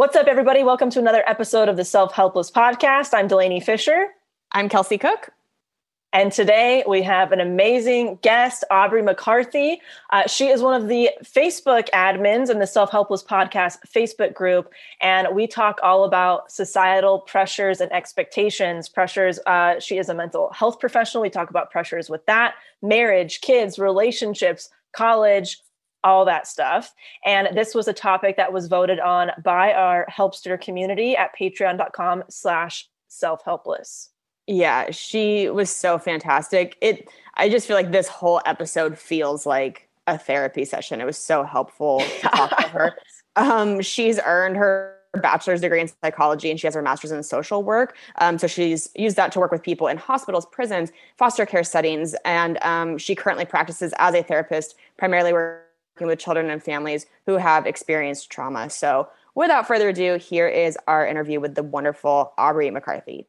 What's up, everybody? Welcome to another episode of the Self Helpless podcast. I'm Delanie Fischer. I'm Kelsey Cook. And today we have an amazing guest, Aubrie McCarthy. Uh, she is one of the Facebook admins in the Self Helpless Podcast Facebook group. And we talk all about societal pressures and expectations. Pressures, uh, she is a mental health professional. We talk about pressures with that, marriage, kids, relationships, college, all that stuff. And this was a topic that was voted on by our Helpster community at patreon.com slash self-helpless. Yeah, she was so fantastic. It I just feel like this whole episode feels like a therapy session. It was so helpful to talk to her. Um, she's earned her bachelor's degree in psychology and she has her master's in social work. Um, so she's used that to work with people in hospitals, prisons, foster care settings, and um, she currently practices as a therapist, primarily working with children and families who have experienced trauma. So without further ado, here is our interview with the wonderful Aubrie McCarthy.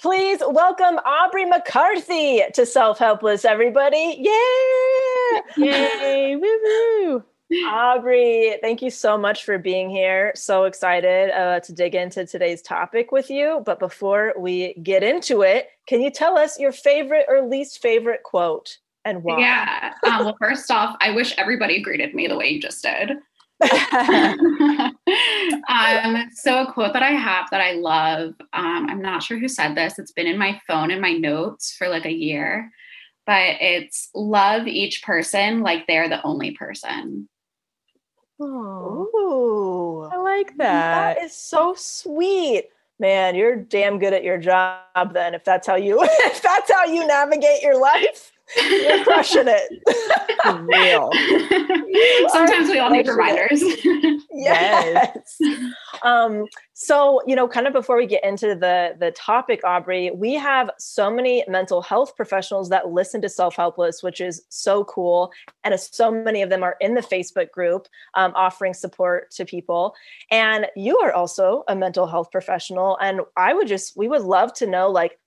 Please welcome Aubrie McCarthy to Self Helpless, everybody. Yeah. Yay! woo woo! Aubrie, thank you so much for being here. So excited uh, to dig into today's topic with you. But before we get into it, can you tell us your favorite or least favorite quote and why? Yeah. Um, well, first off, I wish everybody greeted me the way you just did. um, so a quote that I have that I love, um, I'm not sure who said this. It's been in my phone and my notes for like a year, but it's love each person like they're the only person. Oh, Ooh, I like that. that is so sweet. Man, you're damn good at your job then if that's how you if that's how you navigate your life. You're crushing it. Real. Sometimes we all need reminders. yes. um, so, you know, kind of before we get into the the topic, Aubrie, we have so many mental health professionals that listen to Self Helpless, which is so cool, and so many of them are in the Facebook group um, offering support to people. And you are also a mental health professional, and I would just we would love to know, like,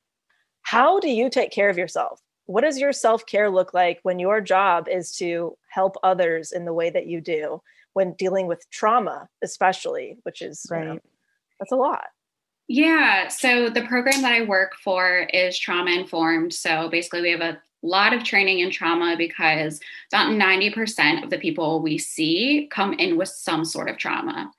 how do you take care of yourself? What does your self care look like when your job is to help others in the way that you do when dealing with trauma, especially, which is you know, Right. that's a lot. Yeah. So the program that I work for is trauma informed. So basically, we have a lot of training in trauma because about 90% of the people we see come in with some sort of trauma.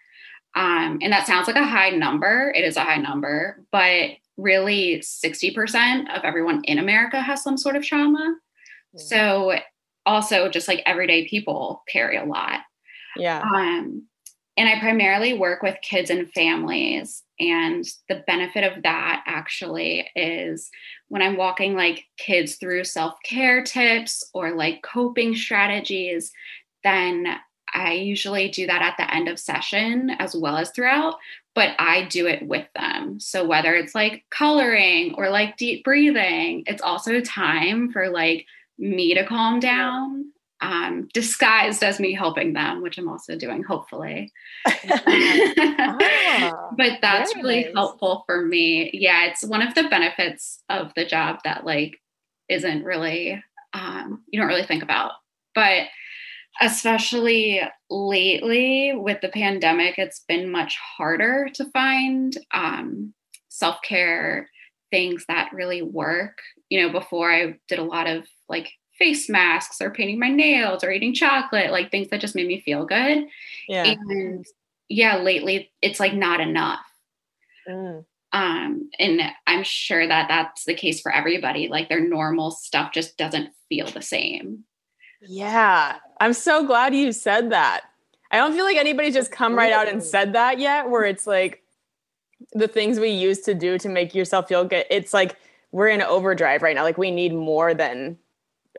Um, and that sounds like a high number. It is a high number, but really 60% of everyone in America has some sort of trauma. So also just like everyday people carry a lot. Yeah. Um, and I primarily work with kids and families. And the benefit of that actually is when I'm walking like kids through self care tips or like coping strategies, then I usually do that at the end of session as well as throughout, but I do it with them. So whether it's like coloring or like deep breathing, it's also time for like me to calm down um, disguised as me helping them, which I'm also doing, hopefully. Ah, but that's really nice. helpful for me. Yeah, it's one of the benefits of the job that like isn't really um, you don't really think about, but especially lately with the pandemic, it's been much harder to find um, self care things that really work. You know, before I did a lot of like face masks or painting my nails or eating chocolate, like things that just made me feel good. Yeah. And yeah, lately it's like not enough. Mm. Um, and I'm sure that that's the case for everybody. Like their normal stuff just doesn't feel the same. Yeah. I'm so glad you said that. I don't feel like anybody's just come right out and said that yet, where it's like the things we used to do to make yourself feel good. It's like we're in overdrive right now. Like we need more than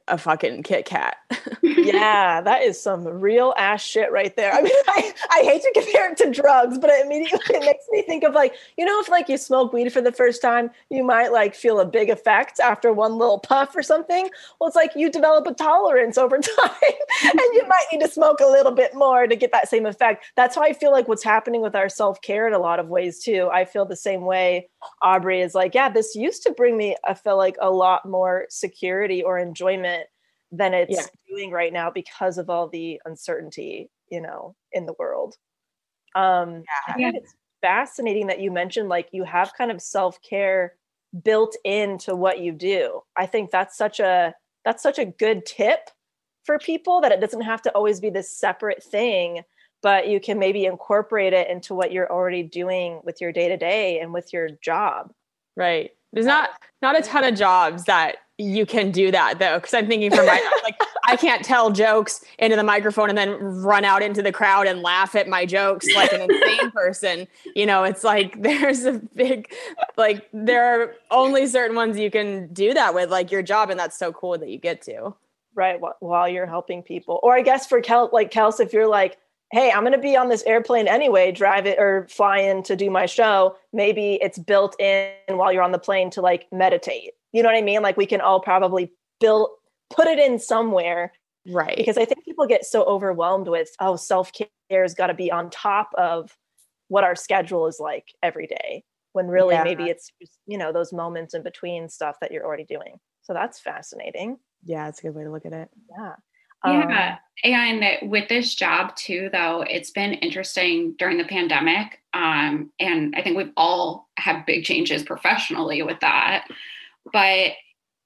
a fucking Kit Kat. yeah, that is some real ass shit right there. I mean, I, I hate to compare it to drugs, but it immediately it makes me think of like, you know, if like you smoke weed for the first time, you might like feel a big effect after one little puff or something. Well, it's like you develop a tolerance over time and you might need to smoke a little bit more to get that same effect. That's how I feel like what's happening with our self care in a lot of ways too. I feel the same way. Aubrie is like, yeah, this used to bring me, I feel like a lot more security or enjoyment than it's Yeah. doing right now because of all the uncertainty, you know, in the world. Um, I think it's fascinating that you mentioned like you have kind of self-care built into what you do. I think that's such a that's such a good tip for people that it doesn't have to always be this separate thing, but you can maybe incorporate it into what you're already doing with your day-to-day and with your job. Right. There's not not a ton of jobs that you can do that though. Because I'm thinking for my like I can't tell jokes into the microphone and then run out into the crowd and laugh at my jokes like an insane person. You know, it's like there's a big like there are only certain ones you can do that with, like your job, and that's so cool that you get to. right while you're helping people or i guess for kel like kels if you're like hey i'm going to be on this airplane anyway drive it or fly in to do my show. Maybe it's built in while you're on the plane to like meditate. You know what i mean? Like we can all probably build put it in somewhere. Right. because i think people get so overwhelmed with oh self-care has got to be on top of what our schedule is like every day when really Yeah. maybe it's just you know those moments in between stuff that you're already doing. So that's fascinating. Yeah, it's a good way to look at it. yeah Um, Yeah. and with this job too, though, it's been interesting during the pandemic. Um, and I think we've all had big changes professionally with that. But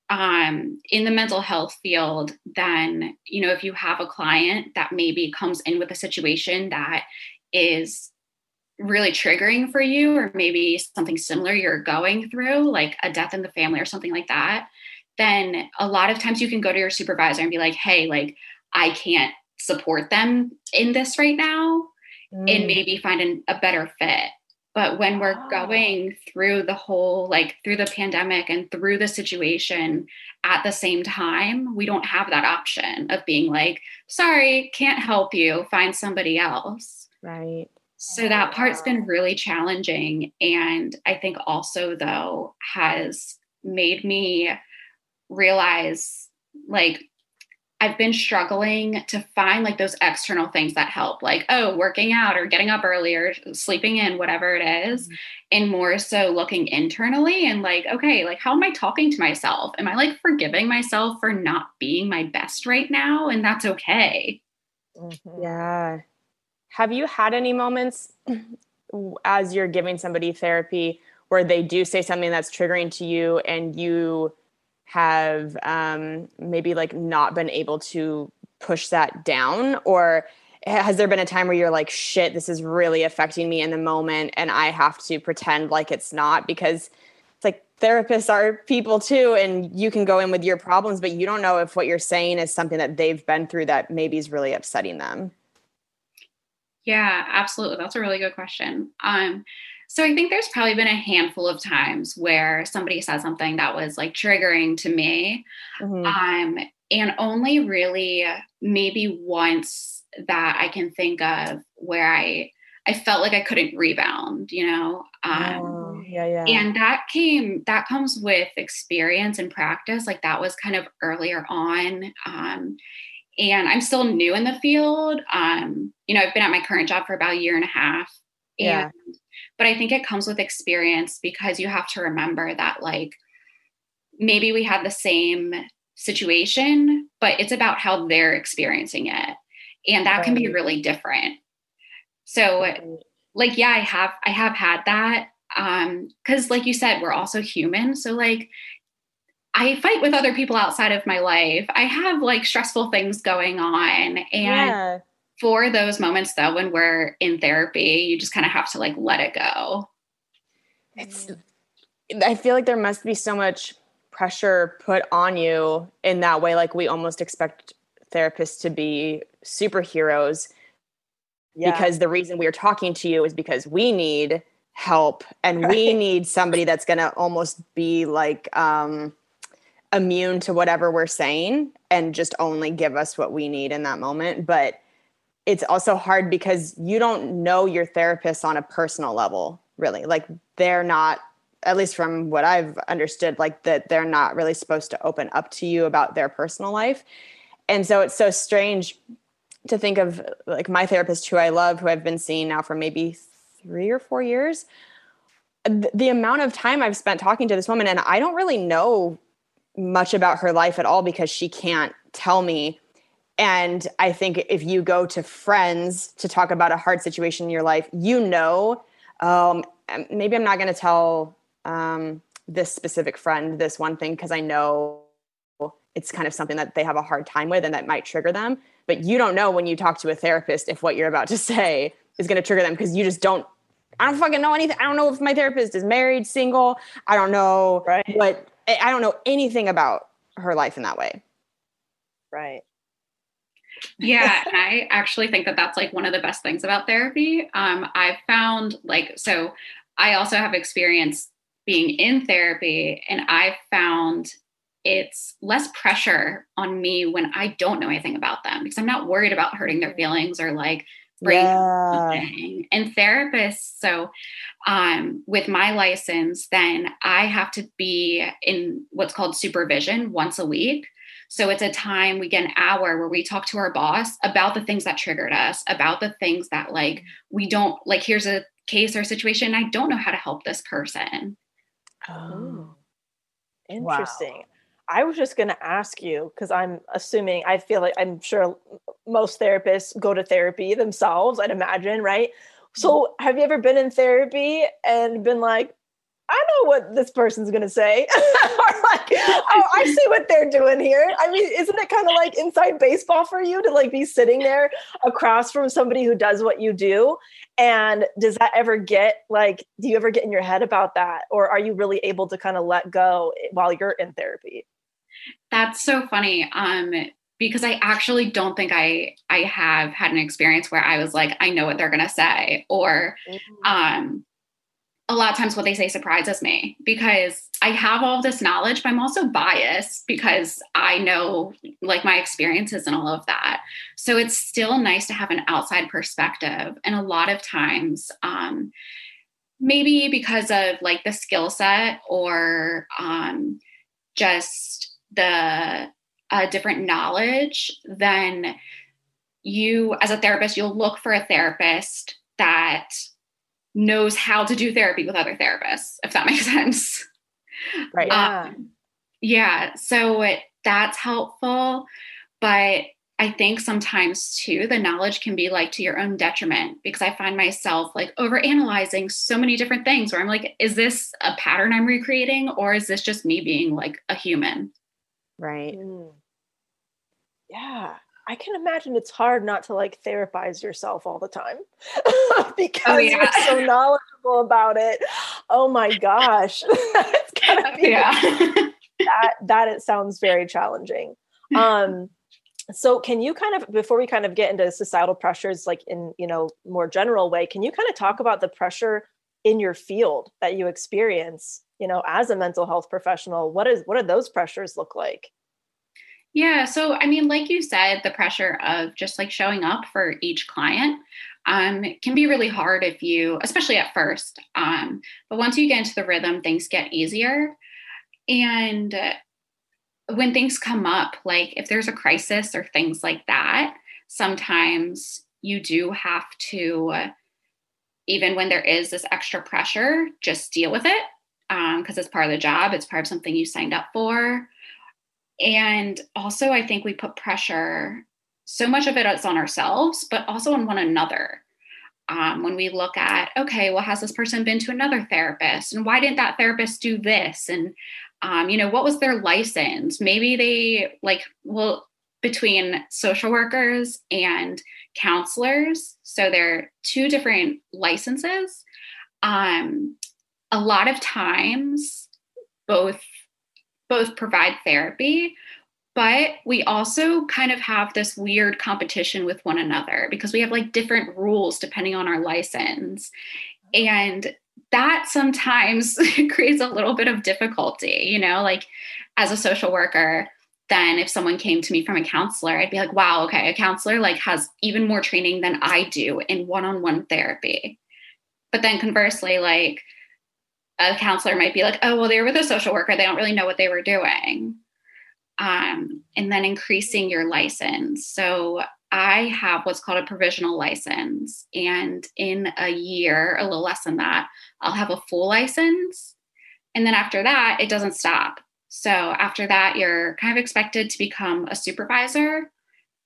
um, in the mental health field, then, you know, if you have a client that maybe comes in with a situation that is really triggering for you, or maybe something similar you're going through, like a death in the family or something like that, then a lot of times you can go to your supervisor and be like, hey, like, I can't support them in this right now and mm, maybe find an, a better fit. But when we're going through the whole, like through the pandemic and through the situation at the same time, we don't have that option of being like, sorry, can't help you, find somebody else. Right. So that part's been really challenging. And I think also, though, has made me realize like I've been struggling to find like those external things that help, like, oh, working out or getting up earlier, sleeping in, whatever it is, and more so looking internally and like, okay, like, how am I talking to myself? Am I like forgiving myself for not being my best right now? And that's okay. mhm. Yeah. Have you had any moments as you're giving somebody therapy where they do say something that's triggering to you and you have um, maybe like not been able to push that down? Or has there been a time where you're like, shit, this is really affecting me in the moment and I have to pretend like it's not? Because it's like therapists are people too, and you can go in with your problems, but you don't know if what you're saying is something that they've been through that maybe is really upsetting them. Yeah, absolutely. That's a really good question. Um, so I think there's probably been a handful of times where somebody said something that was like triggering to me. Mhm. Um, and only really maybe once that I can think of where I I felt like I couldn't rebound, you know. Um, Oh, yeah, yeah. and that came that comes with experience and practice like that was kind of earlier on um, and i'm still new in the field um, you know i've been at my current job for about a year and a half and Yeah. but i think it comes with experience because you have to remember that like maybe we had the same situation but it's about how they're experiencing it. And that can be really different. So like yeah i have i have had that um because like you said we're also human. So like i fight with other people outside of my life. I have like stressful things going on and yeah. For those moments though when we're in therapy you just kind of have to like let it go. It's i feel like there must be so much pressure put on you in that way like we almost expect therapists to be superheroes Yeah. because the reason we are talking to you is because we need help and we need somebody that's going to almost be like um immune to whatever we're saying and just only give us what we need in that moment. But it's also hard because you don't know your therapist on a personal level really. Like they're not at least from what i've understood like that they're not really supposed to open up to you about their personal life. And so it's so strange to think of like my therapist who i love who i've been seeing now for maybe three or four years th- the amount of time i've spent talking to this woman and i don't really know much about her life at all because she can't tell me and I think if you go to friends to talk about a hard situation in your life, you know, um, maybe I'm not going to tell um, this specific friend this one thing because I know it's kind of something that they have a hard time with and that might trigger them. But you don't know when you talk to a therapist if what you're about to say is going to trigger them because you just don't. I don't fucking know anything. I don't know if my therapist is married, single. I don't know Right. what. I don't know anything about her life in that way. right. Yeah and i actually think that that's like one of the best things about therapy. Um i've found like so i also have experience being in therapy and i've found it's less pressure on me when i don't know anything about them because i'm not worried about hurting their feelings or like up and therapists so um, with my license then i have to be in what's called supervision once a week so it's a time we get an hour where we talk to our boss about the things that triggered us about the things that like we don't like here's a case or situation i don't know how to help this person Oh, interesting. I was just going to ask you because I'm assuming, I feel like I'm sure most therapists go to therapy themselves, I'd imagine, right? So, mm-hmm. have you ever been in therapy and been like, I know what this person's going to say? or like, oh, I see what they're doing here. I mean, isn't it kind of like inside baseball for you to like be sitting there across from somebody who does what you do? And does that ever get like, do you ever get in your head about that? Or are you really able to kind of let go while you're in therapy? That's so funny. Um, because I actually don't think I I have had an experience where I was like, I know what they're gonna say, or um a lot of times what they say surprises me because I have all this knowledge, but I'm also biased because I know like my experiences and all of that. So it's still nice to have an outside perspective. And a lot of times, um, maybe because of like the skill set or um, just the uh, different knowledge, then you, as a therapist, you'll look for a therapist that knows how to do therapy with other therapists, if that makes sense. Right. Yeah. Um, yeah. So it, that's helpful. But I think sometimes too, the knowledge can be like to your own detriment because I find myself like overanalyzing so many different things where I'm like, is this a pattern I'm recreating or is this just me being like a human? Right. Mm. Yeah. I can imagine it's hard not to like therapize yourself all the time because you're so knowledgeable about it. Oh my gosh. be Yeah. that that it sounds very challenging. Um so can you kind of before we kind of get into societal pressures like in you know more general way can you kind of talk about the pressure in your field that you experience you know as a mental health professional what is what do those pressures look like Yeah. So, I mean, like you said, the pressure of just like showing up for each client um, can be really hard if you, especially at first. Um, but once you get into the rhythm, things get easier. And uh, when things come up, like if there's a crisis or things like that, sometimes you do have to, uh, even when there is this extra pressure, just deal with it because it's part of the job, it's part of something you signed up for. And also, I think we put pressure, so much of it is on ourselves, but also on one another. Um, when we look at, okay, well, has this person been to another therapist? And why didn't that therapist do this? And, um, you know, what was their license? Maybe they, like, well, between social workers and counselors, so they're two different licenses. Um, a lot of times, both both provide therapy, but we also kind of have this weird competition with one another because we have like different rules depending on our license. And that sometimes creates a little bit of difficulty, you know, like as a social worker, then if someone came to me from a counselor, I'd be like, wow, okay, a counselor like has even more training than I do in one-on-one therapy. But then conversely, like a counselor might be like, oh, well, they were with a social worker. They don't really know what they were doing. Um, and then increasing your license. So I have what's called a provisional license. And in a year, a little less than that, I'll have a full license. And then after that, it doesn't stop. So after that, you're kind of expected to become a supervisor.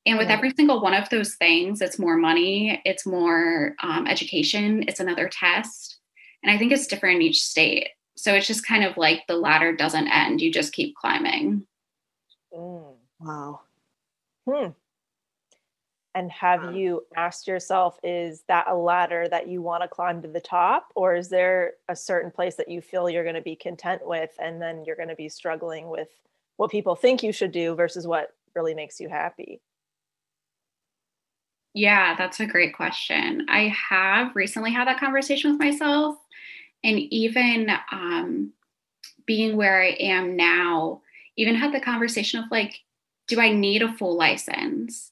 And with Yeah. every single one of those things, it's more money, it's more um, education, it's another test. And I think it's different in each state. So it's just kind of like the ladder doesn't end, you just keep climbing. Mm. Wow. Hmm. And have you asked yourself, is that a ladder that you want to climb to the top? Or is there a certain place that you feel you're going to be content with? And then you're going to be struggling with what people think you should do versus what really makes you happy? Yeah, that's a great question. I have recently had that conversation with myself. And even um, being where I am now, even had the conversation of like, do I need a full license?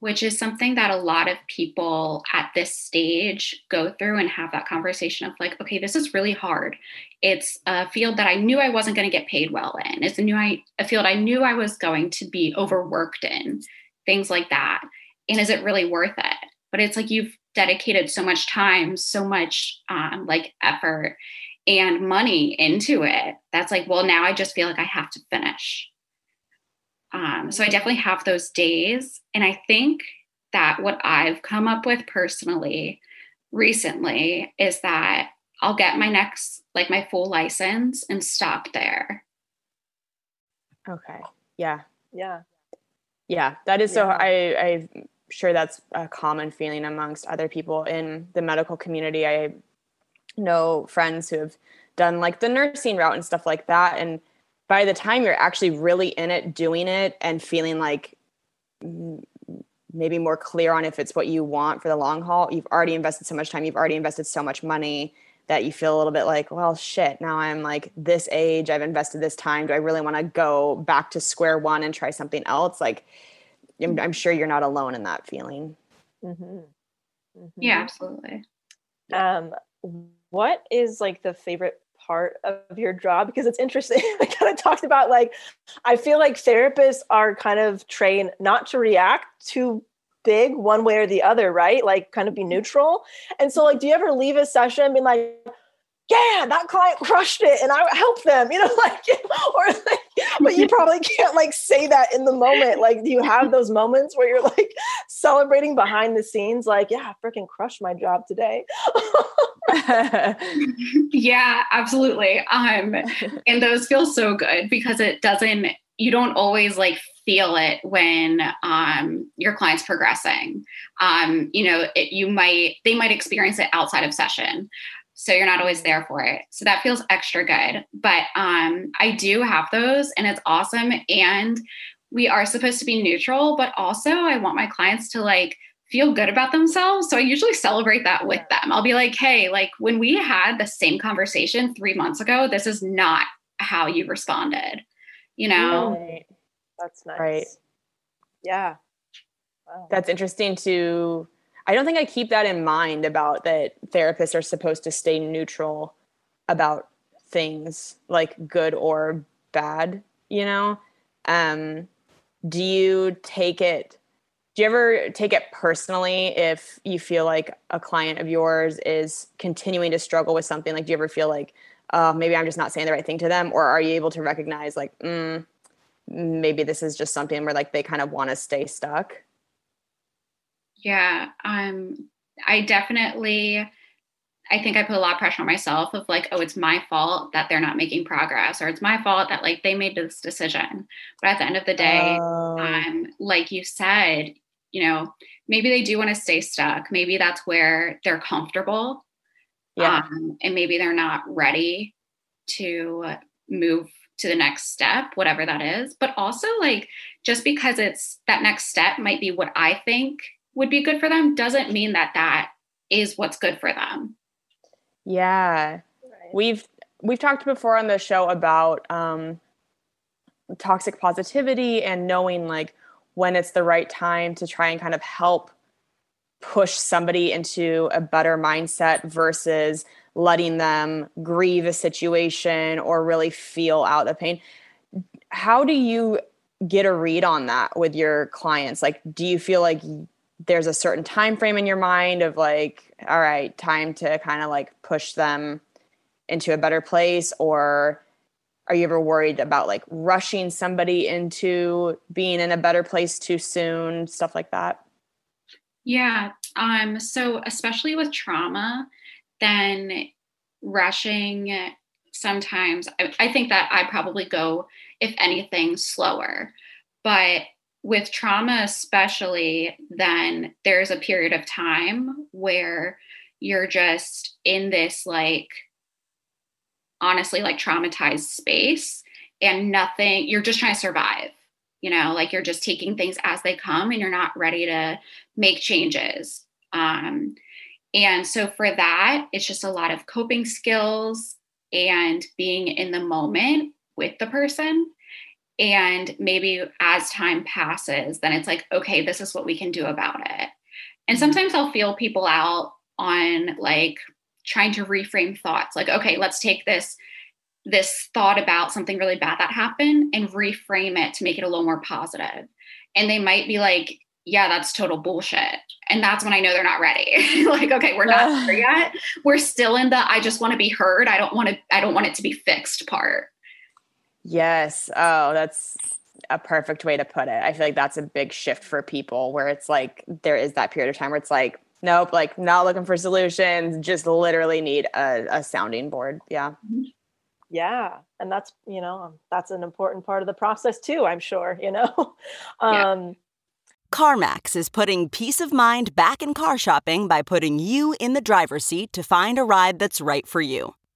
Which is something that a lot of people at this stage go through and have that conversation of like, okay, this is really hard. It's a field that I knew I wasn't going to get paid well in. It's a new I, a field I knew I was going to be overworked in, things like that. And is it really worth it? But it's like you've dedicated so much time, so much um, like effort and money into it. That's like, well, now I just feel like I have to finish. Um, so I definitely have those days. And I think that what I've come up with personally recently is that I'll get my next, like my full license and stop there. Okay. Yeah. Yeah. Yeah. That is so I I'm sure that's a common feeling amongst other people in the medical community. I know friends who have done like the nursing route and stuff like that. And by the time you're actually really in it, doing it and feeling like maybe more clear on if it's what you want for the long haul, you've already invested so much time, you've already invested so much money that you feel a little bit like, well, shit, now I'm like this age, I've invested this time. Do I really want to go back to square one and try something else? Like, I'm, I'm sure you're not alone in that feeling. Mhm. Yeah, Mhm. absolutely. Um, what is like the favorite part of your job? Because it's interesting. I kind of talked about like, I feel like therapists are kind of trained not to react too big one way or the other, right? Like, kind of be neutral. And so, like, do you ever leave a session and be like, yeah, that client crushed it and I helped them, you know, like, or like, but you probably can't like say that in the moment. Like, do you have those moments where you're like celebrating behind the scenes, like, yeah, I freaking crushed my job today? yeah, absolutely. Um, and those feel so good because it doesn't, you don't always like feel it when um, your client's progressing. Um, you know, it, you might, they might experience it outside of session. So you're not always there for it. So that feels extra good. But um, I do have those and it's awesome. And we are supposed to be neutral, but also I want my clients to like feel good about themselves. So I usually celebrate that with them. I'll be like, hey, like when we had the same conversation three months ago, this is not how you responded, you know? Right. That's nice. Right. Yeah. Wow. That's interesting to I don't think I keep that in mind about that therapists are supposed to stay neutral about things like good or bad, you know? Um do you take it do you ever take it personally if you feel like a client of yours is continuing to struggle with something like do you ever feel like uh, maybe i'm just not saying the right thing to them or are you able to recognize like mm, maybe this is just something where like they kind of want to stay stuck Yeah. Um, I definitely I think I put a lot of pressure on myself of like, oh, it's my fault that they're not making progress, or it's my fault that like they made this decision. But at the end of the day, Oh. um, like you said, you know, maybe they do want to stay stuck. Maybe that's where they're comfortable. yeah Um, and maybe they're not ready to move to the next step, whatever that is. But also, like, just because it's that next step might be what I think would be good for them doesn't mean that that is what's good for them. yeah Right. we've we've talked before on the show about um toxic positivity and knowing like when it's the right time to try and kind of help push somebody into a better mindset versus letting them grieve a situation or really feel out the pain how do you get a read on that with your clients like do you feel like there's a certain time frame in your mind of like all right time to kind of like push them into a better place or are you ever worried about like rushing somebody into being in a better place too soon stuff like that Yeah. Um, so especially with trauma, then rushing sometimes I, I think that I probably go, if anything, slower. But with trauma, especially, then there's a period of time where you're just in this like honestly like traumatized space and nothing you're just trying to survive you know? Like you're just taking things as they come and you're not ready to make changes. Um and so for that it's just a lot of coping skills and being in the moment with the person and maybe as time passes then it's like okay this is what we can do about it. And mm-hmm. sometimes i'll feel people out on like trying to reframe thoughts like okay let's take this this thought about something really bad that happened and reframe it to make it a little more positive. positive and they might be like yeah that's total bullshit. And that's when i know they're not ready. Like okay we're not there yet. We're still in the i just want to be heard. I don't want to i don't want it to be fixed part yes. Oh that's a perfect way to put it. I feel like that's a big shift for people where it's like there is that period of time where it's like nope like not looking for solutions just literally need a, a sounding board. Yeah. Yeah. And that's you know um, that's an important part of the process too i'm sure you know? Yeah. um CarMax is putting peace of mind back in car shopping by putting you in the driver's seat to find a ride that's right for you.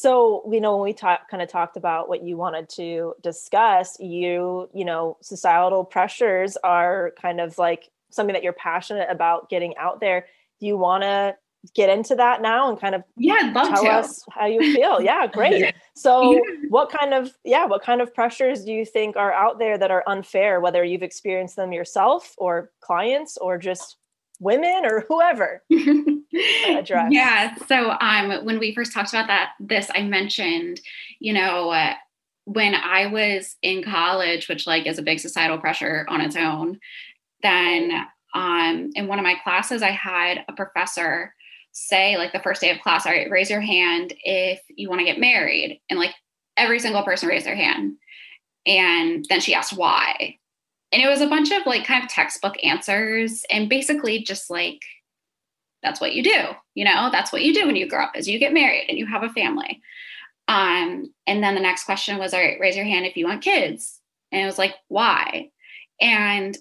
So you know when we talk kind of talked about what you wanted to discuss you you know societal pressures are kind of like something that you're passionate about getting out there. Do you want to get into that now and kind of yeah i'd love tell to. us how you feel? Yeah great. So what kind of yeah what kind of pressures do you think are out there that are unfair whether you've experienced them yourself or clients or just women or whoever address? Yeah. So um, when we first talked about that, this I mentioned, you know, uh, when I was in college, which like is a big societal pressure on its own, then um, in one of my classes, I had a professor say like the first day of class, all right, raise your hand if you want to get married, and like every single person raised their hand, and then she asked why, and it was a bunch of like kind of textbook answers, and basically just like that's what you do you know? That's what you do when you grow up is you get married and you have a family. Um and then the next question was all right raise your hand if you want kids. And it was like why? And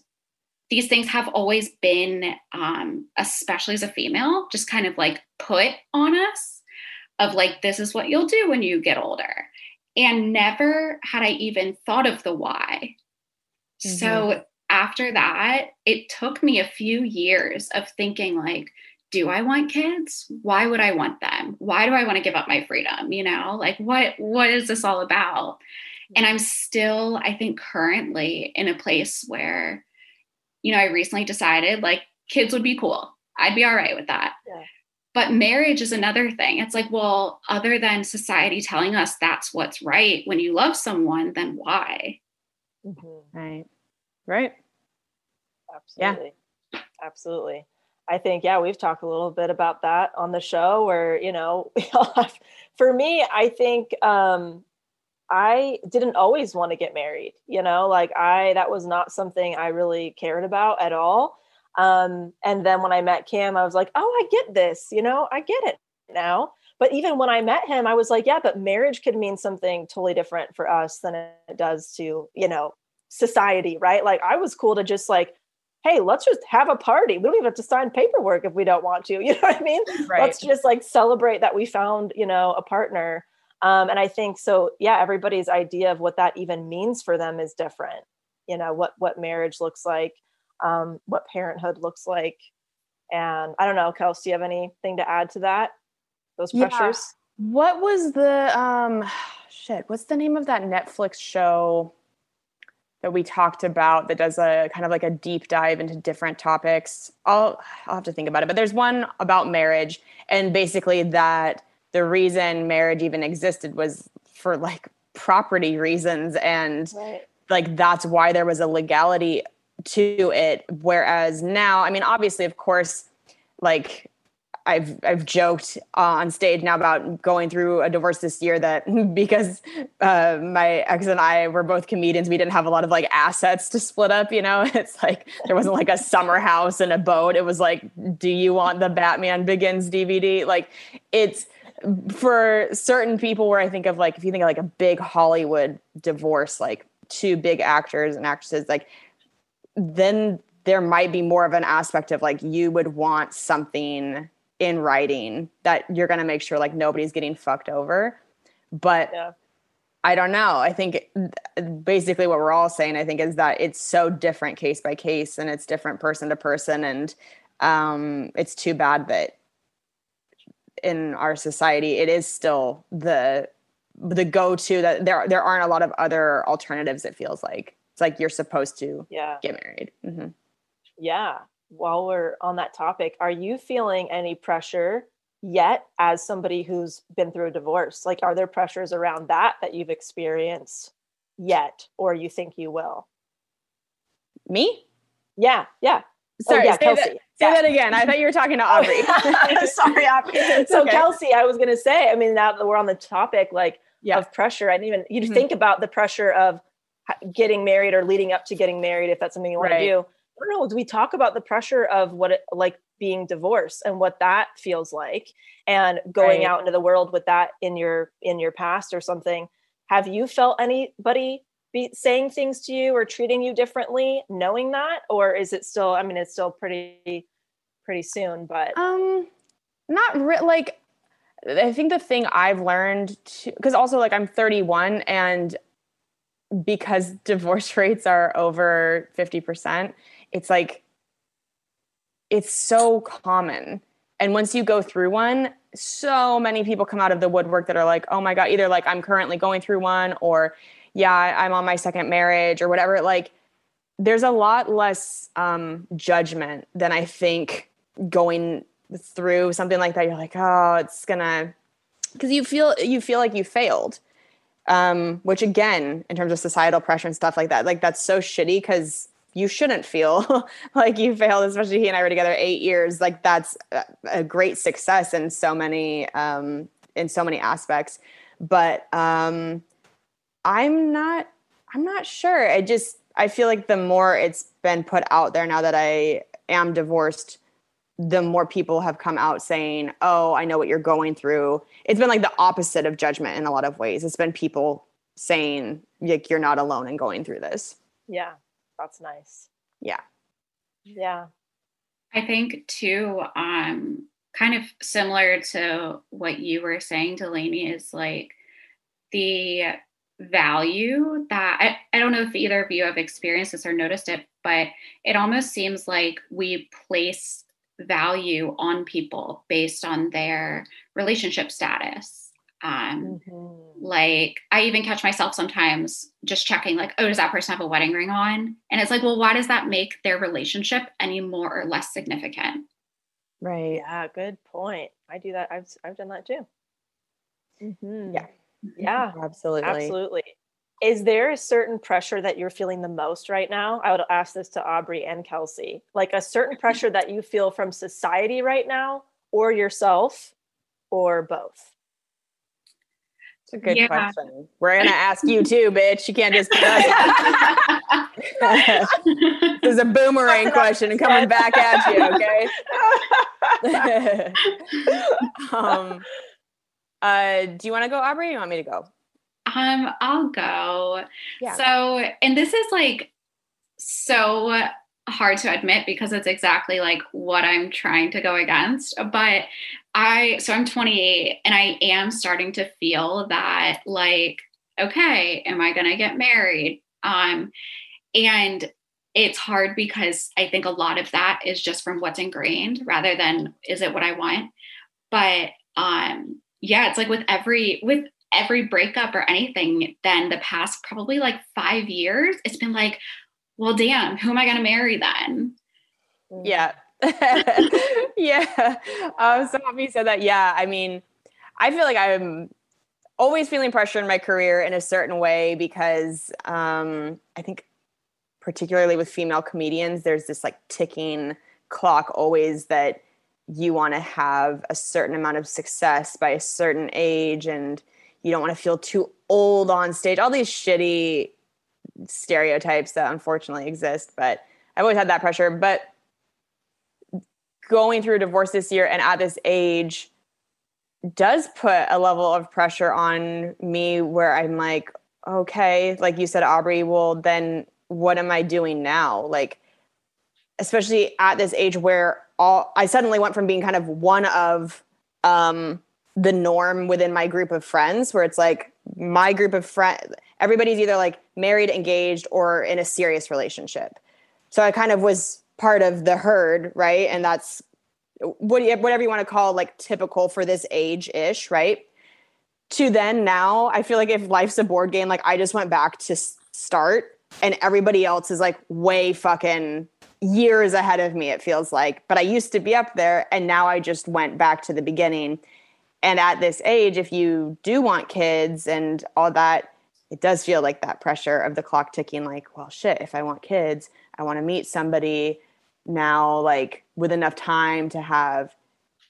these things have always been um especially as a female just kind of like put on us of like this is what you'll do when you get older. And never had i even thought of the why Mm-hmm. so after that it took me a few years of thinking like do I want kids? Why would I want them? Why do I want to give up my freedom? You know, like what what is this all about? And I'm still, I think, currently in a place where, you know, I recently decided like kids would be cool. I'd be all right with that. Yeah. But marriage is another thing. It's like, well, other than society telling us that's what's right when you love someone, then why? Mhm. Right. Right. Yeah. Absolutely. Absolutely. I think, yeah, we've talked a little bit about that on the show where, you know, have, for me, I think um, I didn't always want to get married, you know, like I, that was not something I really cared about at all. Um, and then when I met Cam, I was like, oh, I get this, you know, I get it now. But even when I met him, I was like, yeah, but marriage could mean something totally different for us than it does to, you know, society, right? Like I was cool to just like, hey, let's just have a party. We don't even have to sign paperwork if we don't want to. You know what I mean? Right. Let's just like celebrate that we found, you know, a partner. Um, and I think so, yeah, everybody's idea of what that even means for them is different. You know, what what marriage looks like, um, what parenthood looks like. And I don't know, Kelsey, do you have anything to add to that? Those Yeah. What was the um shit? What's the name of that Netflix show that we talked about that does a kind of like a deep dive into different topics? I'll I'll have to think about it. But there's one about marriage and basically that the reason marriage even existed was for like property reasons and Right. like that's why there was a legality to it whereas now i mean obviously of course like I've I've joked uh, on stage now about going through a divorce this year that because uh, my ex and I were both comedians, we didn't have a lot of like assets to split up. You know, it's like there wasn't like a summer house and a boat. It was like, do you want the Batman Begins DVD? Like, it's for certain people where I think of like if you think of like a big Hollywood divorce, like two big actors and actresses, like then there might be more of an aspect of like you would want something in writing that you're going to make sure like nobody's getting fucked over but Yeah. i don't know i think basically what we're all saying i think is that it's so different case by case and it's different person to person and um it's too bad that in our society it is still the the go-to that there there aren't a lot of other alternatives it feels like it's like you're supposed to Yeah. get married hmm Yeah. While we're on that topic, are you feeling any pressure yet as somebody who's been through a divorce? Like, are there pressures around that that you've experienced yet, or you think you will? me Yeah. Yeah. sorry yeah, say, Kelsey. That, say Yeah. that again i thought you were talking to aubrie Sorry, Aubrie. So, okay. Kelsey, I was going to say, I mean, now that we're on the topic, like, Yeah. of pressure, I didn't even, you Mhm. think about the pressure of getting married or leading up to getting married, if that's something you want Right. to do. I don't know. Do we talk about the pressure of what it like being divorced and what that feels like and going Right. out into the world with that in your in your past or something? Have you felt anybody be saying things to you or treating you differently knowing that? Or is it still, I mean, it's still pretty pretty soon, but Um, not re- like I think the thing I've learned because also like I'm 31 and because divorce rates are over 50%, it's like it's so common. And once you go through one, so many people come out of the woodwork that are like, "Oh my god, either like I'm currently going through one or yeah, I'm on my second marriage or whatever." Like there's a lot less um, judgment than I think going through something like that. You're like, oh, it's gonna, because you feel you feel like you failed. Um, which again, in terms of societal pressure and stuff like that, like that's so shitty because you shouldn't feel like you failed. Especially he and I were together eight years. Like that's a, great success in so many um, in so many aspects. But um, I'm not. I'm not sure. I just I feel like the more it's been put out there now that I am divorced, the more people have come out saying, "Oh, I know what you're going through." It's been like the opposite of judgment in a lot of ways. It's been people saying, "Like you're not alone in going through this." Yeah, that's nice. Yeah. Yeah. I think too, um, kind of similar to what you were saying, Delanie, is like the value that I, I don't know if either of you have experienced this or noticed it, but it almost seems like we place value on people based on their relationship status. Um, Mm-hmm. like I even catch myself sometimes just checking, like, oh, does that person have a wedding ring on? And it's like, well, why does that make their relationship any more or less significant? Right. Yeah, good point. I do that. I've I've done that too. Mhm. Yeah. Yeah. Absolutely. Absolutely. Is there a certain pressure that you're feeling the most right now? I would ask this to Aubrie and Kelsey. Like a certain pressure that you feel from society right now, or yourself, or both? It's a good Yeah. question. We're gonna ask you too, bitch. You can't just. this is a boomerang question and coming back at you. Okay. um. Uh. Do you want to go, Aubrie? Or you want me to go? Um, I'll go. Yeah. So, and this is like so hard to admit because it's exactly like what I'm trying to go against. But I, so I'm 28 and I am starting to feel that like, okay, am I going to get married? Um, and it's hard because I think a lot of that is just from what's ingrained rather than is it what I want? But um, yeah, it's like with every, with every breakup or anything, then the past probably like five years, it's been like, well, damn, who am I going to marry then? Yeah. yeah. I'm so happy you said that. Yeah. I mean, I feel like I'm always feeling pressure in my career in a certain way because um, I think, particularly with female comedians, there's this like ticking clock always that you want to have a certain amount of success by a certain age and you don't want to feel too old on stage. All these shitty stereotypes that unfortunately exist, but I've always had that pressure. But going through a divorce this year and at this age does put a level of pressure on me where I'm like, okay, like you said, Aubrie, well, then what am I doing now? Like, especially at this age where all I suddenly went from being kind of one of um, the norm within my group of friends, where it's like my group of friends, everybody's either like married, engaged, or in a serious relationship. So I kind of was part of the herd, right? And that's what whatever you want to call like typical for this age ish, right? To then now, I feel like if life's a board game, like I just went back to start, and everybody else is like way fucking years ahead of me. It feels like, but I used to be up there, and now I just went back to the beginning. And at this age, if you do want kids and all that, it does feel like that pressure of the clock ticking. Like, well, shit, if I want kids, I want to meet somebody now like with enough time to have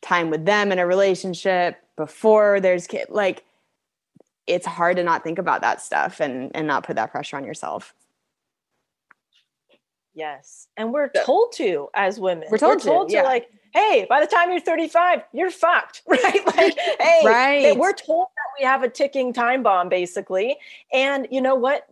time with them in a relationship before there's kid like it's hard to not think about that stuff and and not put that pressure on yourself Yes. And we're told to as women. We're told to, yeah. like, hey, by the time you're 35, you're fucked. Right. Like, hey, Right. we're told that we have a ticking time bomb, basically. And you know what?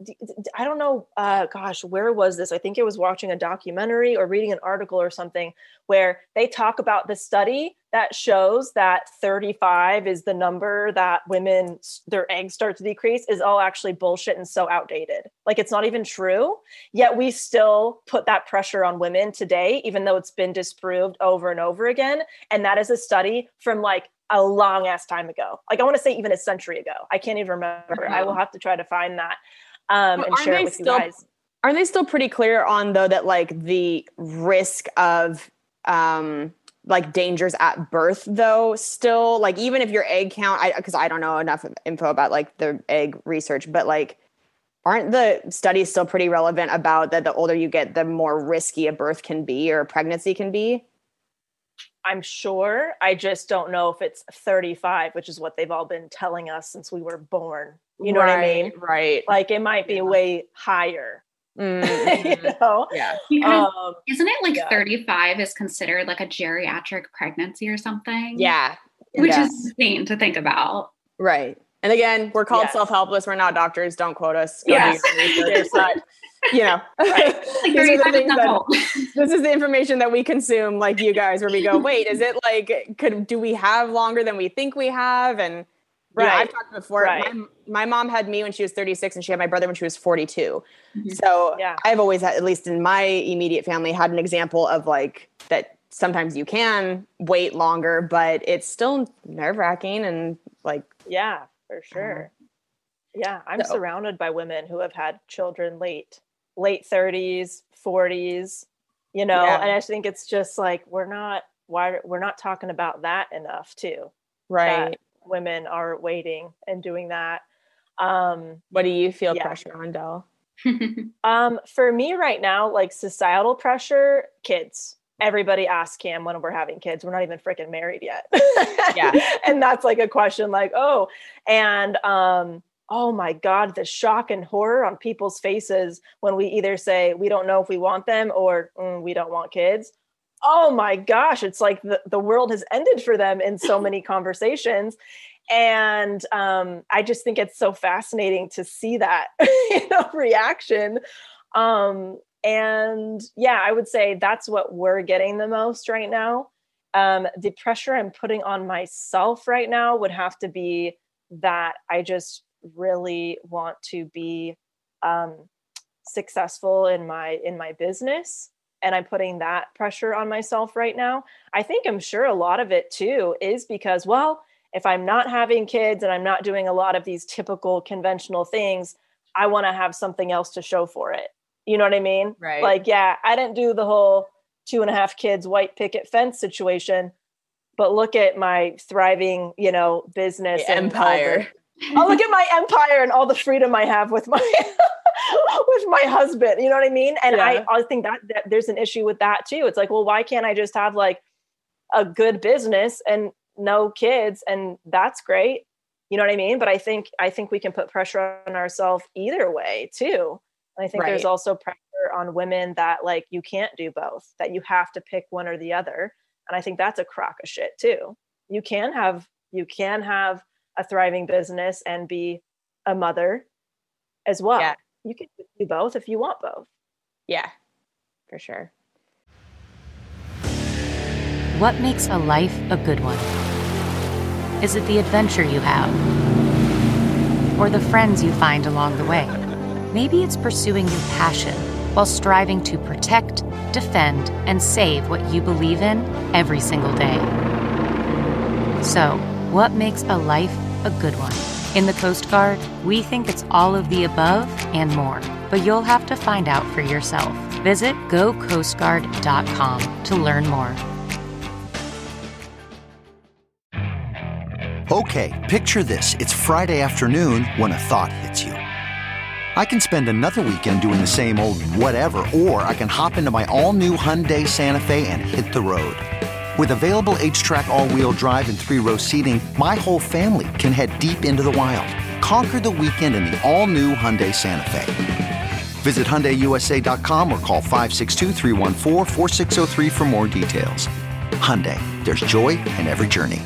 I don't know, uh, gosh, where was this? I think it was watching a documentary or reading an article or something where they talk about the study that shows that 35 is the number that women their eggs start to decrease is all actually bullshit and so outdated. Like it's not even true. Yet we still put that pressure on women today, even though it's been disproved over and over again. And that is a study from like a long ass time ago. Like I want to say even a century ago. I can't even remember. I will have to try to find that um, and share it with still- you guys. Aren't they still pretty clear on though that like the risk of um like dangers at birth though still like even if your egg count I because I don't know enough info about like the egg research but like aren't the studies still pretty relevant about that the older you get the more risky a birth can be or a pregnancy can be I'm sure. I just don't know if it's 35, which is what they've all been telling us since we were born. You know what I mean? right Like it might be way higher. Mhm. you know? yeah Because Um, isn't it like yeah. 35 is considered like a geriatric pregnancy or something? yeah Which Yeah. is insane to think about. Right. And again, we're called Yes. self-helpless. We're not doctors. Don't quote us. Go Yes. research. But, you know, Like these are the 35 is things not that- this is the information that we consume, like you guys, where we go, wait, is it like, could do we have longer than we think we have? And you know, I've Right. talked before. Right. My, my mom had me when she was 36, and she had my brother when she was 42. Mhm. So Yeah. I've always had, at least in my immediate family, had an example of like that. Sometimes you can wait longer, but it's still nerve wracking and like Yeah, for sure. Yeah, I'm So- surrounded by women who have had children late, late 30s, 40s, you know, Yeah. and I think it's just like we're not why we're not talking about that enough too. right. That women are waiting and doing that. Um What do you feel Yeah. pressure on, Del? um for me right now like societal pressure, kids. Everybody asks Cam when we're having kids. We're not even freaking married yet. Yeah. and that's like a question like, oh, and um oh my god the shock and horror on people's faces when we either say we don't know if we want them or "Mm, we don't want kids oh my gosh it's like the, the world has ended for them in so many conversations. And um, i just think it's so fascinating to see that you know reaction. Um, and yeah i would say that's what we're getting the most right now. Um, the pressure i'm putting on myself right now would have to be that i just really want to be um, successful in my in my business and i'm putting that pressure on myself right now i think i'm sure a lot of it too is because well if i'm not having kids and i'm not doing a lot of these typical conventional things i want to have something else to show for it you know what i mean Right. like yeah i didn't do the whole two and a half kids white picket fence situation but look at my thriving you know business empire. Oh look at my empire and all the freedom i have with my with my husband you know what i mean? And I, Yeah. I think that, that there's an issue with that too. It's like well why can't i just have like a good business and no kids? And that's great you know what i mean? But i think i think we can put pressure on ourselves either way too. And i think there's also pressure on women that like you can't do both that you have to pick one or the other. And i think that's a crock of shit too. You can have you can have a thriving business and be a mother as well Yeah. you can do both if you want both Yeah, for sure. What makes a life a good one? Is it the adventure you have? Or the friends you find along the way? Maybe it's pursuing your passion while striving to protect, defend, and save what you believe in every single day. So, what makes a life a good one? In the Coast Guard, we think it's all of the above and more, but you'll have to find out for yourself. Visit gocoastguard.com to learn more. Okay, picture this. It's Friday afternoon when a thought hits you. I can spend another weekend doing the same old whatever, or I can hop into my all new Hyundai Santa Fe and hit the road. With available HTRAC, all wheel drive, and three row seating, my whole family can head deep into the wild. Conquer the weekend in the all new Hyundai Santa Fe. Visit HyundaiUSA.com or call 562-314-4603 for more details. Hyundai, there's joy in every journey.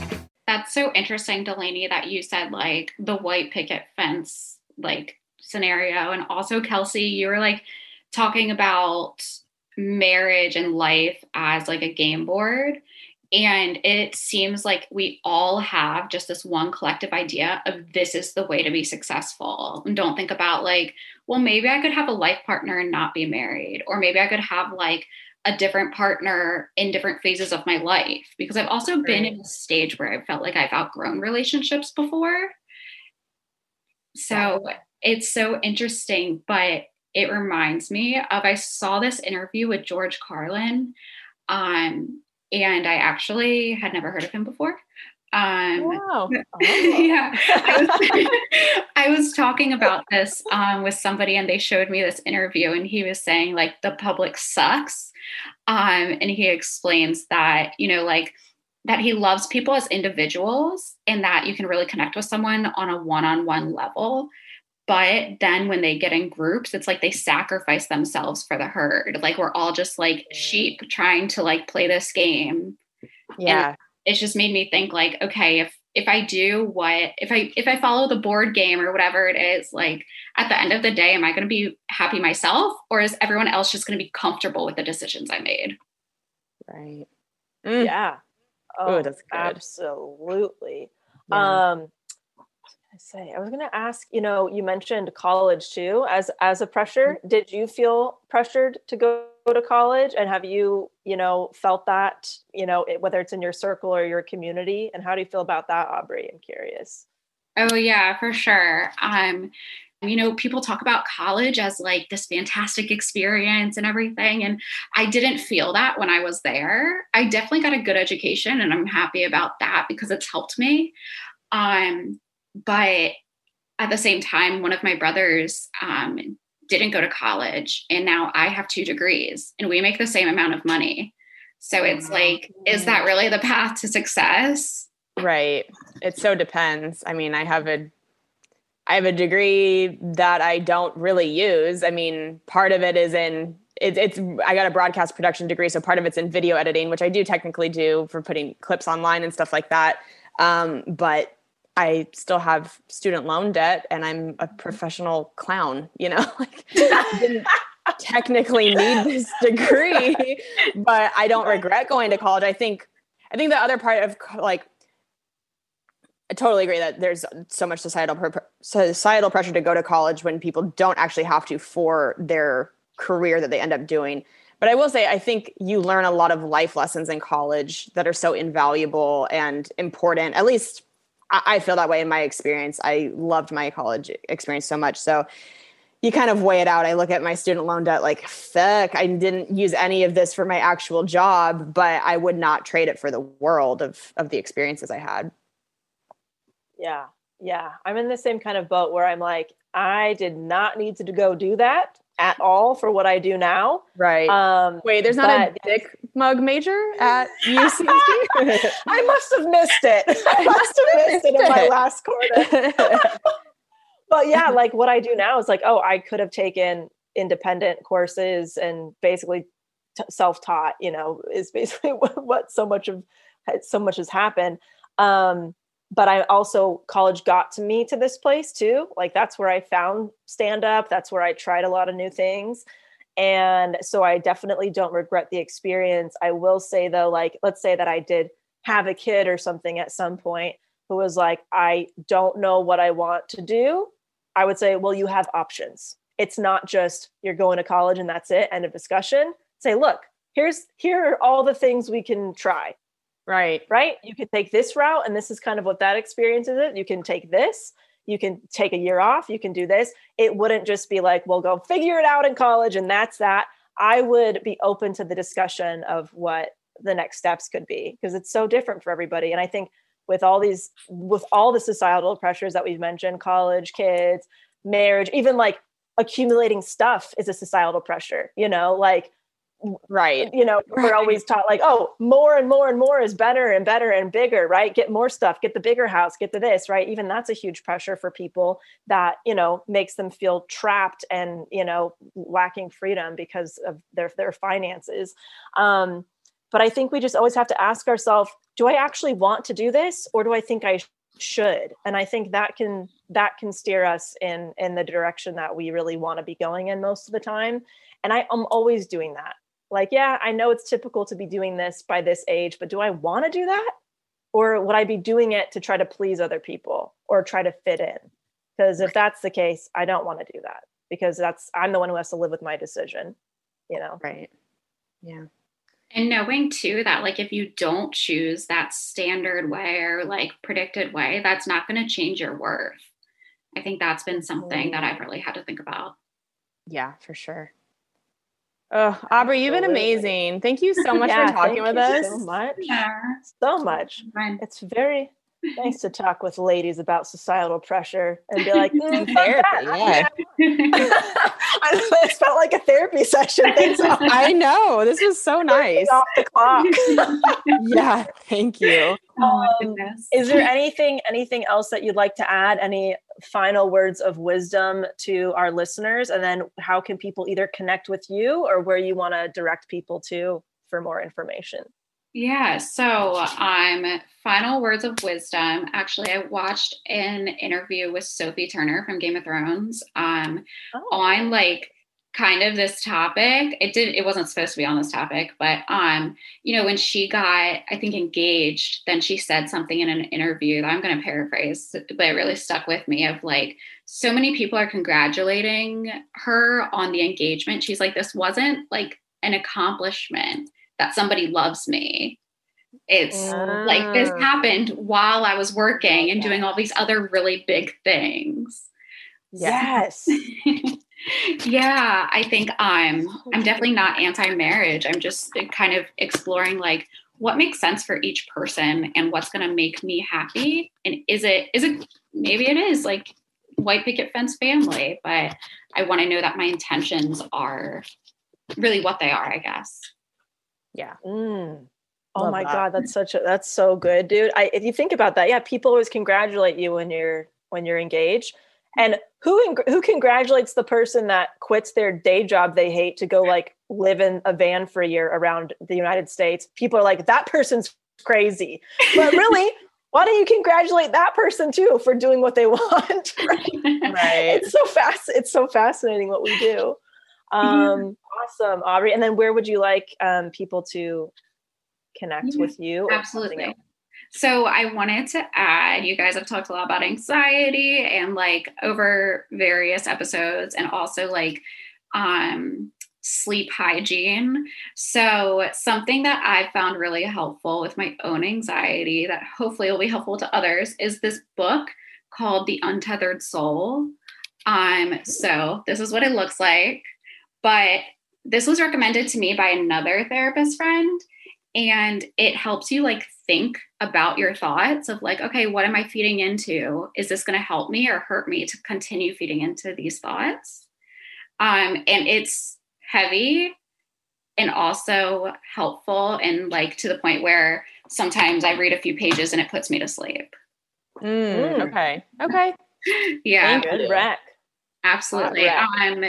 That's so interesting, Delanie, that you said like the white picket fence like scenario. And also, Kelsey, you were like talking about marriage and life as like a game board. And it seems like we all have just this one collective idea of this is the way to be successful. And don't think about like, well, maybe I could have a life partner and not be married, or maybe I could have like a different partner in different phases of my life because I've also been in a stage where I felt like I've outgrown relationships before. So it's so interesting, but it reminds me of I saw this interview with George Carlin. Um, and I actually had never heard of him before. Um, Wow. yeah, I was, I was talking about this um, with somebody, and they showed me this interview, and he was saying like the public sucks, um, and he explains that you know like that he loves people as individuals, and that you can really connect with someone on a one-on-one level. But then when they get in groups, it's like they sacrifice themselves for the herd. Like we're all just like sheep trying to like play this game Yeah. it's just made me think like okay if if i do what if i if i follow the board game or whatever it is like at the end of the day am i going to be happy myself or is everyone else just going to be comfortable with the decisions i made Right. Mm. Yeah. Ooh, that's good. Absolutely. Yeah. Um, what was I gonna say? I was going to ask. You know, you mentioned college too as as a pressure. Mm-hmm. Did you feel pressured to go to college, and have you, you know, felt that? You know, it, whether it's in your circle or your community, and how do you feel about that, Aubrie? I'm curious. oh yeah for sure um you know people talk about college as like this fantastic experience and everything and i didn't feel that when i was there i definitely got a good education and i'm happy about that because it's helped me um but at the same time one of my brothers um didn't go to college and now i have two degrees and we make the same amount of money so it's like is that really the path to success Right. It so depends. I mean, I have a I have a degree that I don't really use. I mean, part of it is in it, it's I got a broadcast production degree, so part of it's in video editing, which I do technically do for putting clips online and stuff like that. Um, but I still have student loan debt, and I'm a professional clown. You know, like didn't technically need this degree, but I don't regret going to college. I think I think the other part of like I totally agree that there's so much societal societal pressure to go to college when people don't actually have to for their career that they end up doing. But I will say, I think you learn a lot of life lessons in college that are so invaluable and important. At least I, I feel that way in my experience. I loved my college experience so much. So you kind of weigh it out. I look at my student loan debt like, fuck, I didn't use any of this for my actual job, but I would not trade it for the world of of the experiences I had. Yeah. Yeah. I'm in the same kind of boat where I'm like, I did not need to go do that at all for what I do now. Right. Um, Wait, there's not a dick mug major at UCC? I must have missed it. I must have missed it in my last quarter. but yeah, like what I do now is like, oh, I could have taken independent courses and basically t- self-taught. You know, is basically what, what so much of so much has happened. Um, but I also college got to me to this place too. Like that's where I found stand up. That's where I tried a lot of new things. And so I definitely don't regret the experience. I will say though, like, let's say that I did have a kid or something at some point who was like, I don't know what I want to do. I would say, well, you have options. It's not just you're going to college and that's it, end of discussion. Say, look, here's here are all the things we can try right. right? You can take this route, and this is kind of what that experience is. It. You can take this. You can take a year off. You can do this. It wouldn't just be like, well, go figure it out in college, and that's that. I would be open to the discussion of what the next steps could be because it's so different for everybody. And I think with all these, with all the societal pressures that we've mentioned, college, kids, marriage, even like accumulating stuff is a societal pressure. You know, like Right. you know we're always taught like oh more and more and more is better and better and bigger right? Get more stuff get the bigger house get the this right? Even that's a huge pressure for people that you know makes them feel trapped and you know lacking freedom because of their their finances. Um but i think we just always have to ask ourselves do i actually want to do this or do i think i should? And i think that can that can steer us in in the direction that we really want to be going in most of the time. And I, i'm always doing that like yeah i know it's typical to be doing this by this age but do i want to do that or would i be doing it to try to please other people or try to fit in because if that's the case i don't want to do that because that's i'm the one who has to live with my decision you know Right. Yeah. And knowing too that like if you don't choose that standard way or like predicted way, that's not going to change your worth. I think that's been something that I've really had to think about. Yeah, for sure. Oh, Aubrie, you've been amazing. Thank you so much Yeah, for talking thank with you us. So much. Yeah. So much. It's very nice to talk with ladies about societal pressure and be like, mm, Therapy, that. yeah. I know, it felt like a therapy session. Thanks. I know. This was so nice. Off the clock. yeah, thank you. Oh Um, goodness. Is there anything anything else that you'd like to add? Any final words of wisdom to our listeners? And then how can people either connect with you or where you want to direct people to for more information? Yeah, so um final words of wisdom. Actually, I watched an interview with Sophie Turner from Game of Thrones um Oh, on like kind of this topic. It did it wasn't supposed to be on this topic, but um you know when she got I think engaged, then she said something in an interview that I'm going to paraphrase, but it really stuck with me of like so many people are congratulating her on the engagement. She's like this wasn't like an accomplishment that somebody loves me. It's like this Ah. happened while I was working and doing all these other really big things. yes. yeah, I think I'm I'm definitely not anti-marriage. I'm just kind of exploring like what makes sense for each person and what's going to make me happy and is it is it maybe it is like white picket fence family, but I want to know that my intentions are really what they are, I guess. Yeah. Mm. Oh Love my that. god, that's such a that's so good, dude. I if you think about that, yeah, people always congratulate you when you're when you're engaged. And who ing- who congratulates the person that quits their day job they hate to go like live in a van for a year around the United States? People are like that person's crazy. But really, why don't you congratulate that person too for doing what they want? right? Right. It's so fast. It's so fascinating what we do. Um, awesome, Aubrie. And then where would you like um, people to connect Yeah, with you? Absolutely. So I wanted to add, you guys have talked a lot about anxiety and like over various episodes and also like um sleep hygiene. So something that I found really helpful with my own anxiety that hopefully will be helpful to others is this book called The Untethered Soul. Um so this is what it looks like, but this was recommended to me by another therapist friend and it helps you like think about your thoughts of like okay what am i feeding into is this going to help me or hurt me to continue feeding into these thoughts um and it's heavy and also helpful and like to the point where sometimes i read a few pages and it puts me to sleep Mm, Mm. Okay. Okay. yeah Good rec. Absolutely. Right. Um,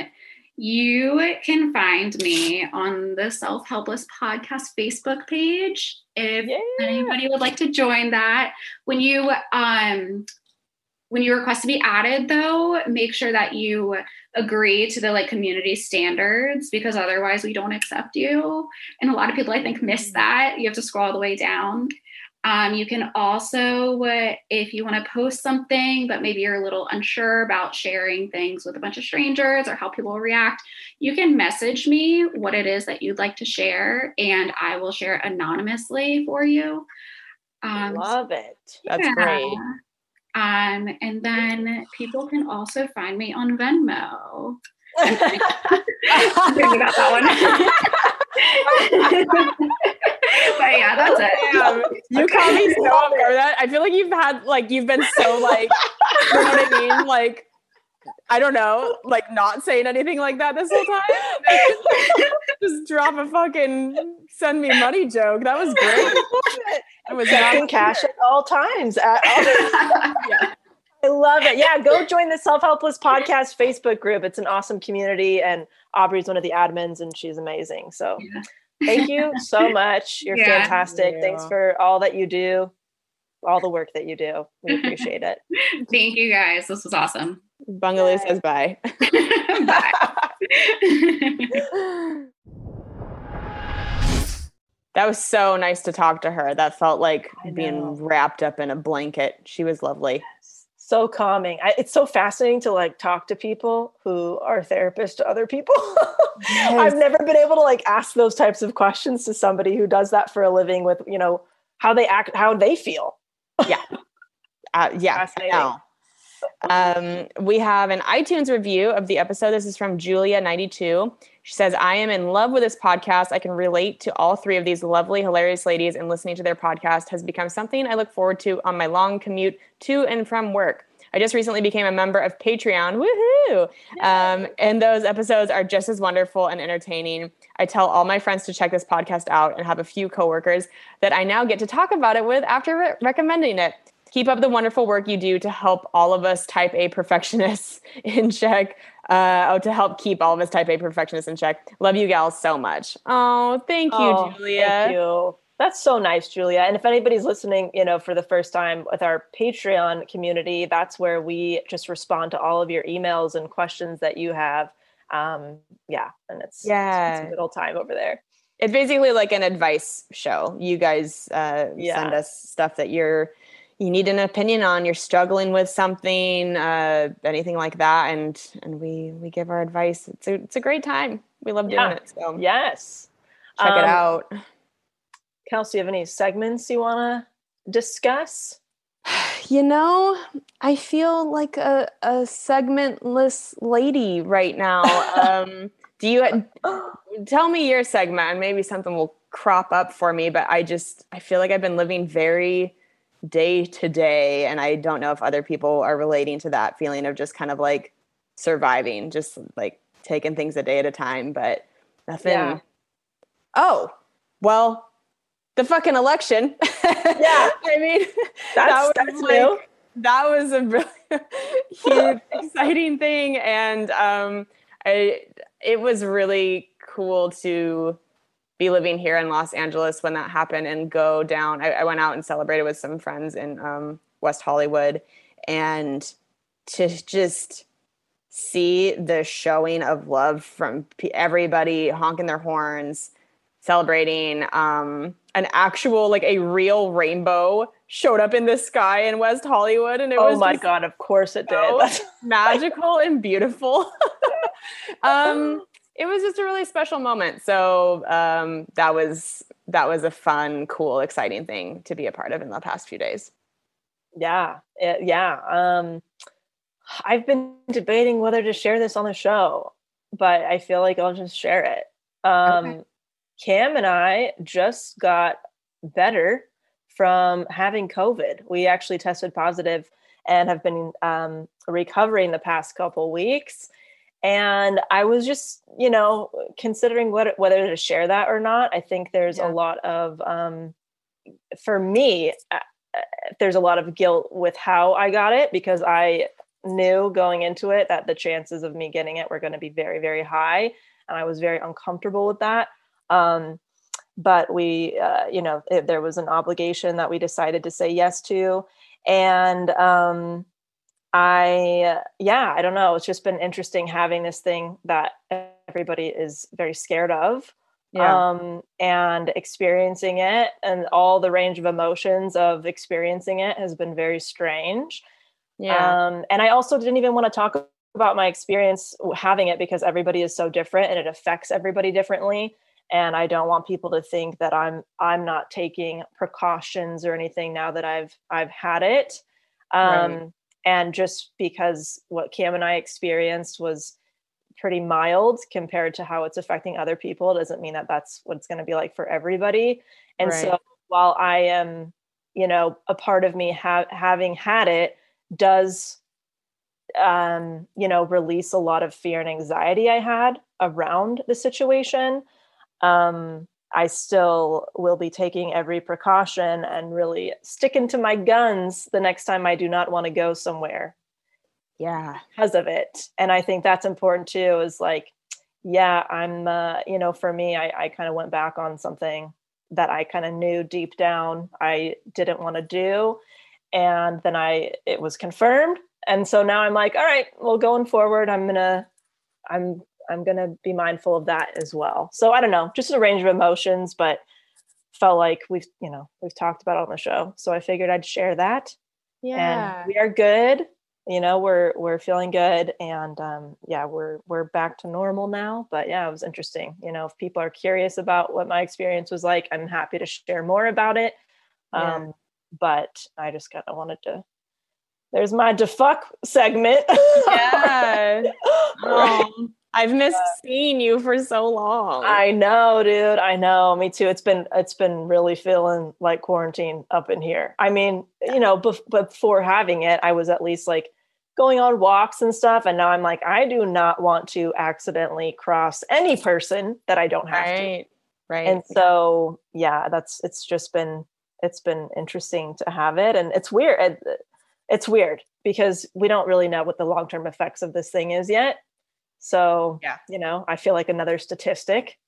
you can find me on the Self Helpless Podcast Facebook page if Yeah. anybody would like to join that. When you um when you request to be added though, make sure that you agree to the like community standards because otherwise we don't accept you. And a lot of people I think miss that. You have to scroll all the way down. Um, you can also, uh, if you want to post something, but maybe you're a little unsure about sharing things with a bunch of strangers or how people react, you can message me what it is that you'd like to share, and I will share it anonymously for you. Um, Love it. That's yeah. great. Um, and then people can also find me on Venmo. I'm about that one. but yeah, that's it. Damn, you caught me so off guard. That I feel like you've had like you've been so like you know what I mean? Like I don't know, like not saying anything like that this whole time. Just drop a fucking send me money joke. That was great. I was Checking not cash at all times. At all- yeah. I love it. Yeah, go join the Self Helpless Podcast Facebook group. It's an awesome community, and Aubrie's one of the admins, and she's amazing. So, Yeah. Thank you so much. You're Yeah. fantastic. Thanks for all that you do, all the work that you do. We appreciate it. Thank you guys. This was awesome. Bungaloo says bye. Bye. That was so nice to talk to her. That felt like being wrapped up in a blanket. She was lovely. So calming. I, it's so fascinating to like talk to people who are therapists to other people. I've never been able to like ask those types of questions to somebody who does that for a living with, you know, how they act, how they feel. Yeah. Uh, yeah, Fascinating. Um, we have an iTunes review of the episode. This is from Julia92. She says, I am in love with this podcast. I can relate to all three of these lovely, hilarious ladies, and listening to their podcast has become something I look forward to on my long commute to and from work. I just recently became a member of Patreon. Woohoo! Um, and those episodes are just as wonderful and entertaining. I tell all my friends to check this podcast out and have a few coworkers that I now get to talk about it with after re- recommending it. Keep up the wonderful work you do to help all of us type A perfectionists in check. Uh, oh, to help keep all of us type A perfectionists in check. Love you gals so much. Oh, thank you, Oh, Julia. Thank you. That's so nice, Julia. And if anybody's listening, you know, for the first time with our Patreon community, that's where we just respond to all of your emails and questions that you have. Um, yeah, and it's Yeah. it's a good old time over there. It's basically like an advice show. You guys uh, send us stuff that you're you need an opinion on. You're struggling with something, uh, anything like that, and and we we give our advice. It's a it's a great time. We love doing Yeah. it. So Yes. check it Um, out. Kelsey, you have any segments you want to discuss? You know, I feel like a a segmentless lady right now. Um, do you tell me your segment and maybe something will crop up for me? But I just I feel like I've been living very day to day, and I don't know if other people are relating to that feeling of just kind of like surviving, just like taking things a day at a time. But nothing. Yeah. Oh, well, the fucking election. Yeah. I mean, That's- that was that's like, new. that was a really huge, exciting thing, and um, I it was really cool to be living here in Los Angeles when that happened and go down. I, I went out and celebrated with some friends in um, West Hollywood, and to just see the showing of love from everybody honking their horns celebrating um an actual like a real rainbow showed up in the sky in west hollywood and it oh was my god, of course it did. so That's- magical and beautiful um it was just a really special moment. So um that was that was a fun cool exciting thing to be a part of in the past few days. Yeah it- yeah um i've been debating whether to share this on the show but i feel like i'll just share it. Um cam and i just got better from having covid. We actually tested positive and have been um, recovering the past couple weeks and i was just you know considering what, whether to share that or not i think there's Yeah. a lot of um, for me uh, there's a lot of guilt with how I got it because I knew going into it that the chances of me getting it were going to be very, very high. And I was very uncomfortable with that. Um, but we, uh, you know, it, there was an obligation that we decided to say yes to. And um, I, yeah, I don't know. It's just been interesting having this thing that everybody is very scared of um and experiencing it and all the range of emotions of experiencing it has been very strange yeah um and i also didn't even want to talk about my experience having it because everybody is so different and it affects everybody differently and i don't want people to think that i'm i'm not taking precautions or anything now that i've i've had it um Right. And just because what cam and i experienced was pretty mild compared to how it's affecting other people doesn't mean that that's what it's going to be like for everybody. And so while i am you know a part of me ha- having had it does um you know release a lot of fear and anxiety i had around the situation. Um i still will be taking every precaution and really sticking to my guns the next time i do not want to go somewhere yeah. because of it. And i think that's important too is like yeah i'm uh, you know for me i, I kind of went back on something that i kind of knew deep down i didn't want to do and then i it was confirmed. And so now i'm like all right well going forward i'm gonna i'm i'm gonna be mindful of that as well. So i don't know just a range of emotions but felt like we've you know we've talked about it on the show. So i figured i'd share that. Yeah. and we are good. You know we're we're feeling good. And um yeah we're we're back to normal now. But yeah it was interesting. You know if people are curious about what my experience was like i'm happy to share more about it. Yeah. um but i just kind of wanted to There's my defuck segment. Yeah. Right. I've missed seeing you for so long. I know, dude. I know. Me too. It's been it's been really feeling like quarantine up in here. I mean, you know, bef- before having it, I was at least like going on walks and stuff, and now I'm like, I do not want to accidentally cross any person that I don't have to. right. Right. And so, yeah, that's it's just been it's been interesting to have it, and it's weird. It, uh, it's weird because we don't really know what the long term effects of this thing is yet. So, Yeah. you know, I feel like another statistic,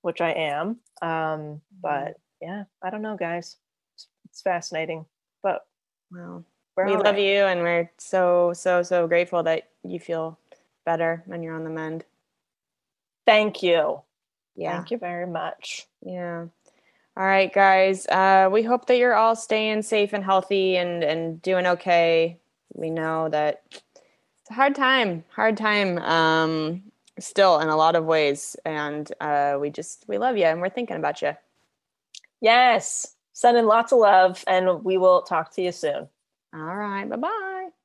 which I am. Um, but yeah, I don't know, guys. It's, it's fascinating, but Wow. we're we love right. you and we're so, so, so grateful that you feel better and you're on the mend. Thank you. Yeah. Thank you very much. Yeah. All right, guys. Uh, we hope that you're all staying safe and healthy and and doing okay. We know that hard time, hard time, um, still in a lot of ways, and uh, we just we love you and we're thinking about you. Yes. Sending lots of love, and we will talk to you soon. All right. Bye bye.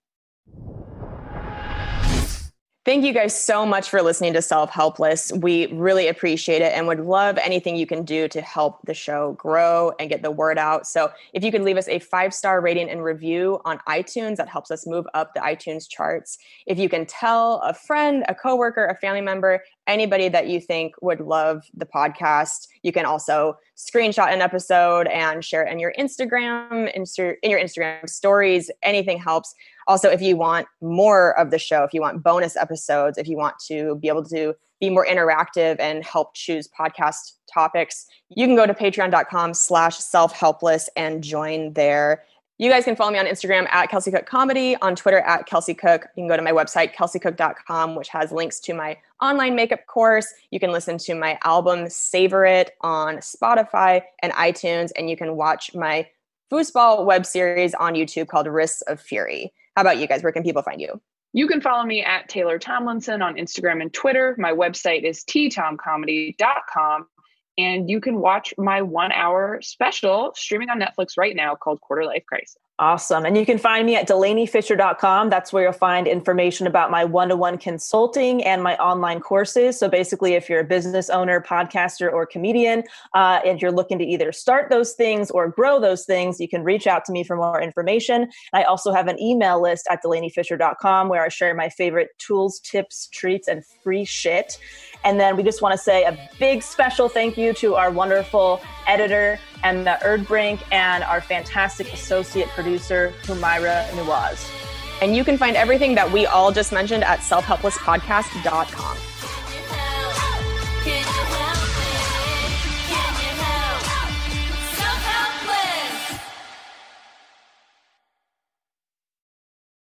Thank you guys so much for listening to Self Helpless. We really appreciate it and would love anything you can do to help the show grow and get the word out. So, if you could leave us a five star rating and review on iTunes, that helps us move up the iTunes charts. If you can tell a friend, a coworker, a family member, anybody that you think would love the podcast, you can also screenshot an episode and share it in your Instagram, in your Instagram stories. Anything helps. Also, if you want more of the show, if you want bonus episodes, if you want to be able to be more interactive and help choose podcast topics, you can go to patreon.com slash self-helpless and join there. You guys can follow me on Instagram at Kelsey Cook Comedy, on Twitter at Kelsey Cook. You can go to my website, kelseycook.com, which has links to my online makeup course. You can listen to my album, Savor It, on Spotify and iTunes. And you can watch my foosball web series on YouTube called Risks of Fury. How about you guys? Where can people find you? You can follow me at Taylor Tomlinson on Instagram and Twitter. My website is ttomcomedy.com. And you can watch my one hour special streaming on Netflix right now called Quarter Life Crisis. Awesome. And you can find me at delaniefischer.com. That's where you'll find information about my one to one consulting and my online courses. So basically, if you're a business owner, podcaster, or comedian, uh, and you're looking to either start those things or grow those things, you can reach out to me for more information. I also have an email list at delaniefischer.com where I share my favorite tools, tips, treats, and free shit. And then we just want to say a big special thank you to our wonderful editor, Emma Erdbrink, and our fantastic associate producer, Humaira Nuaz. And you can find everything that we all just mentioned at selfhelplesspodcast.com.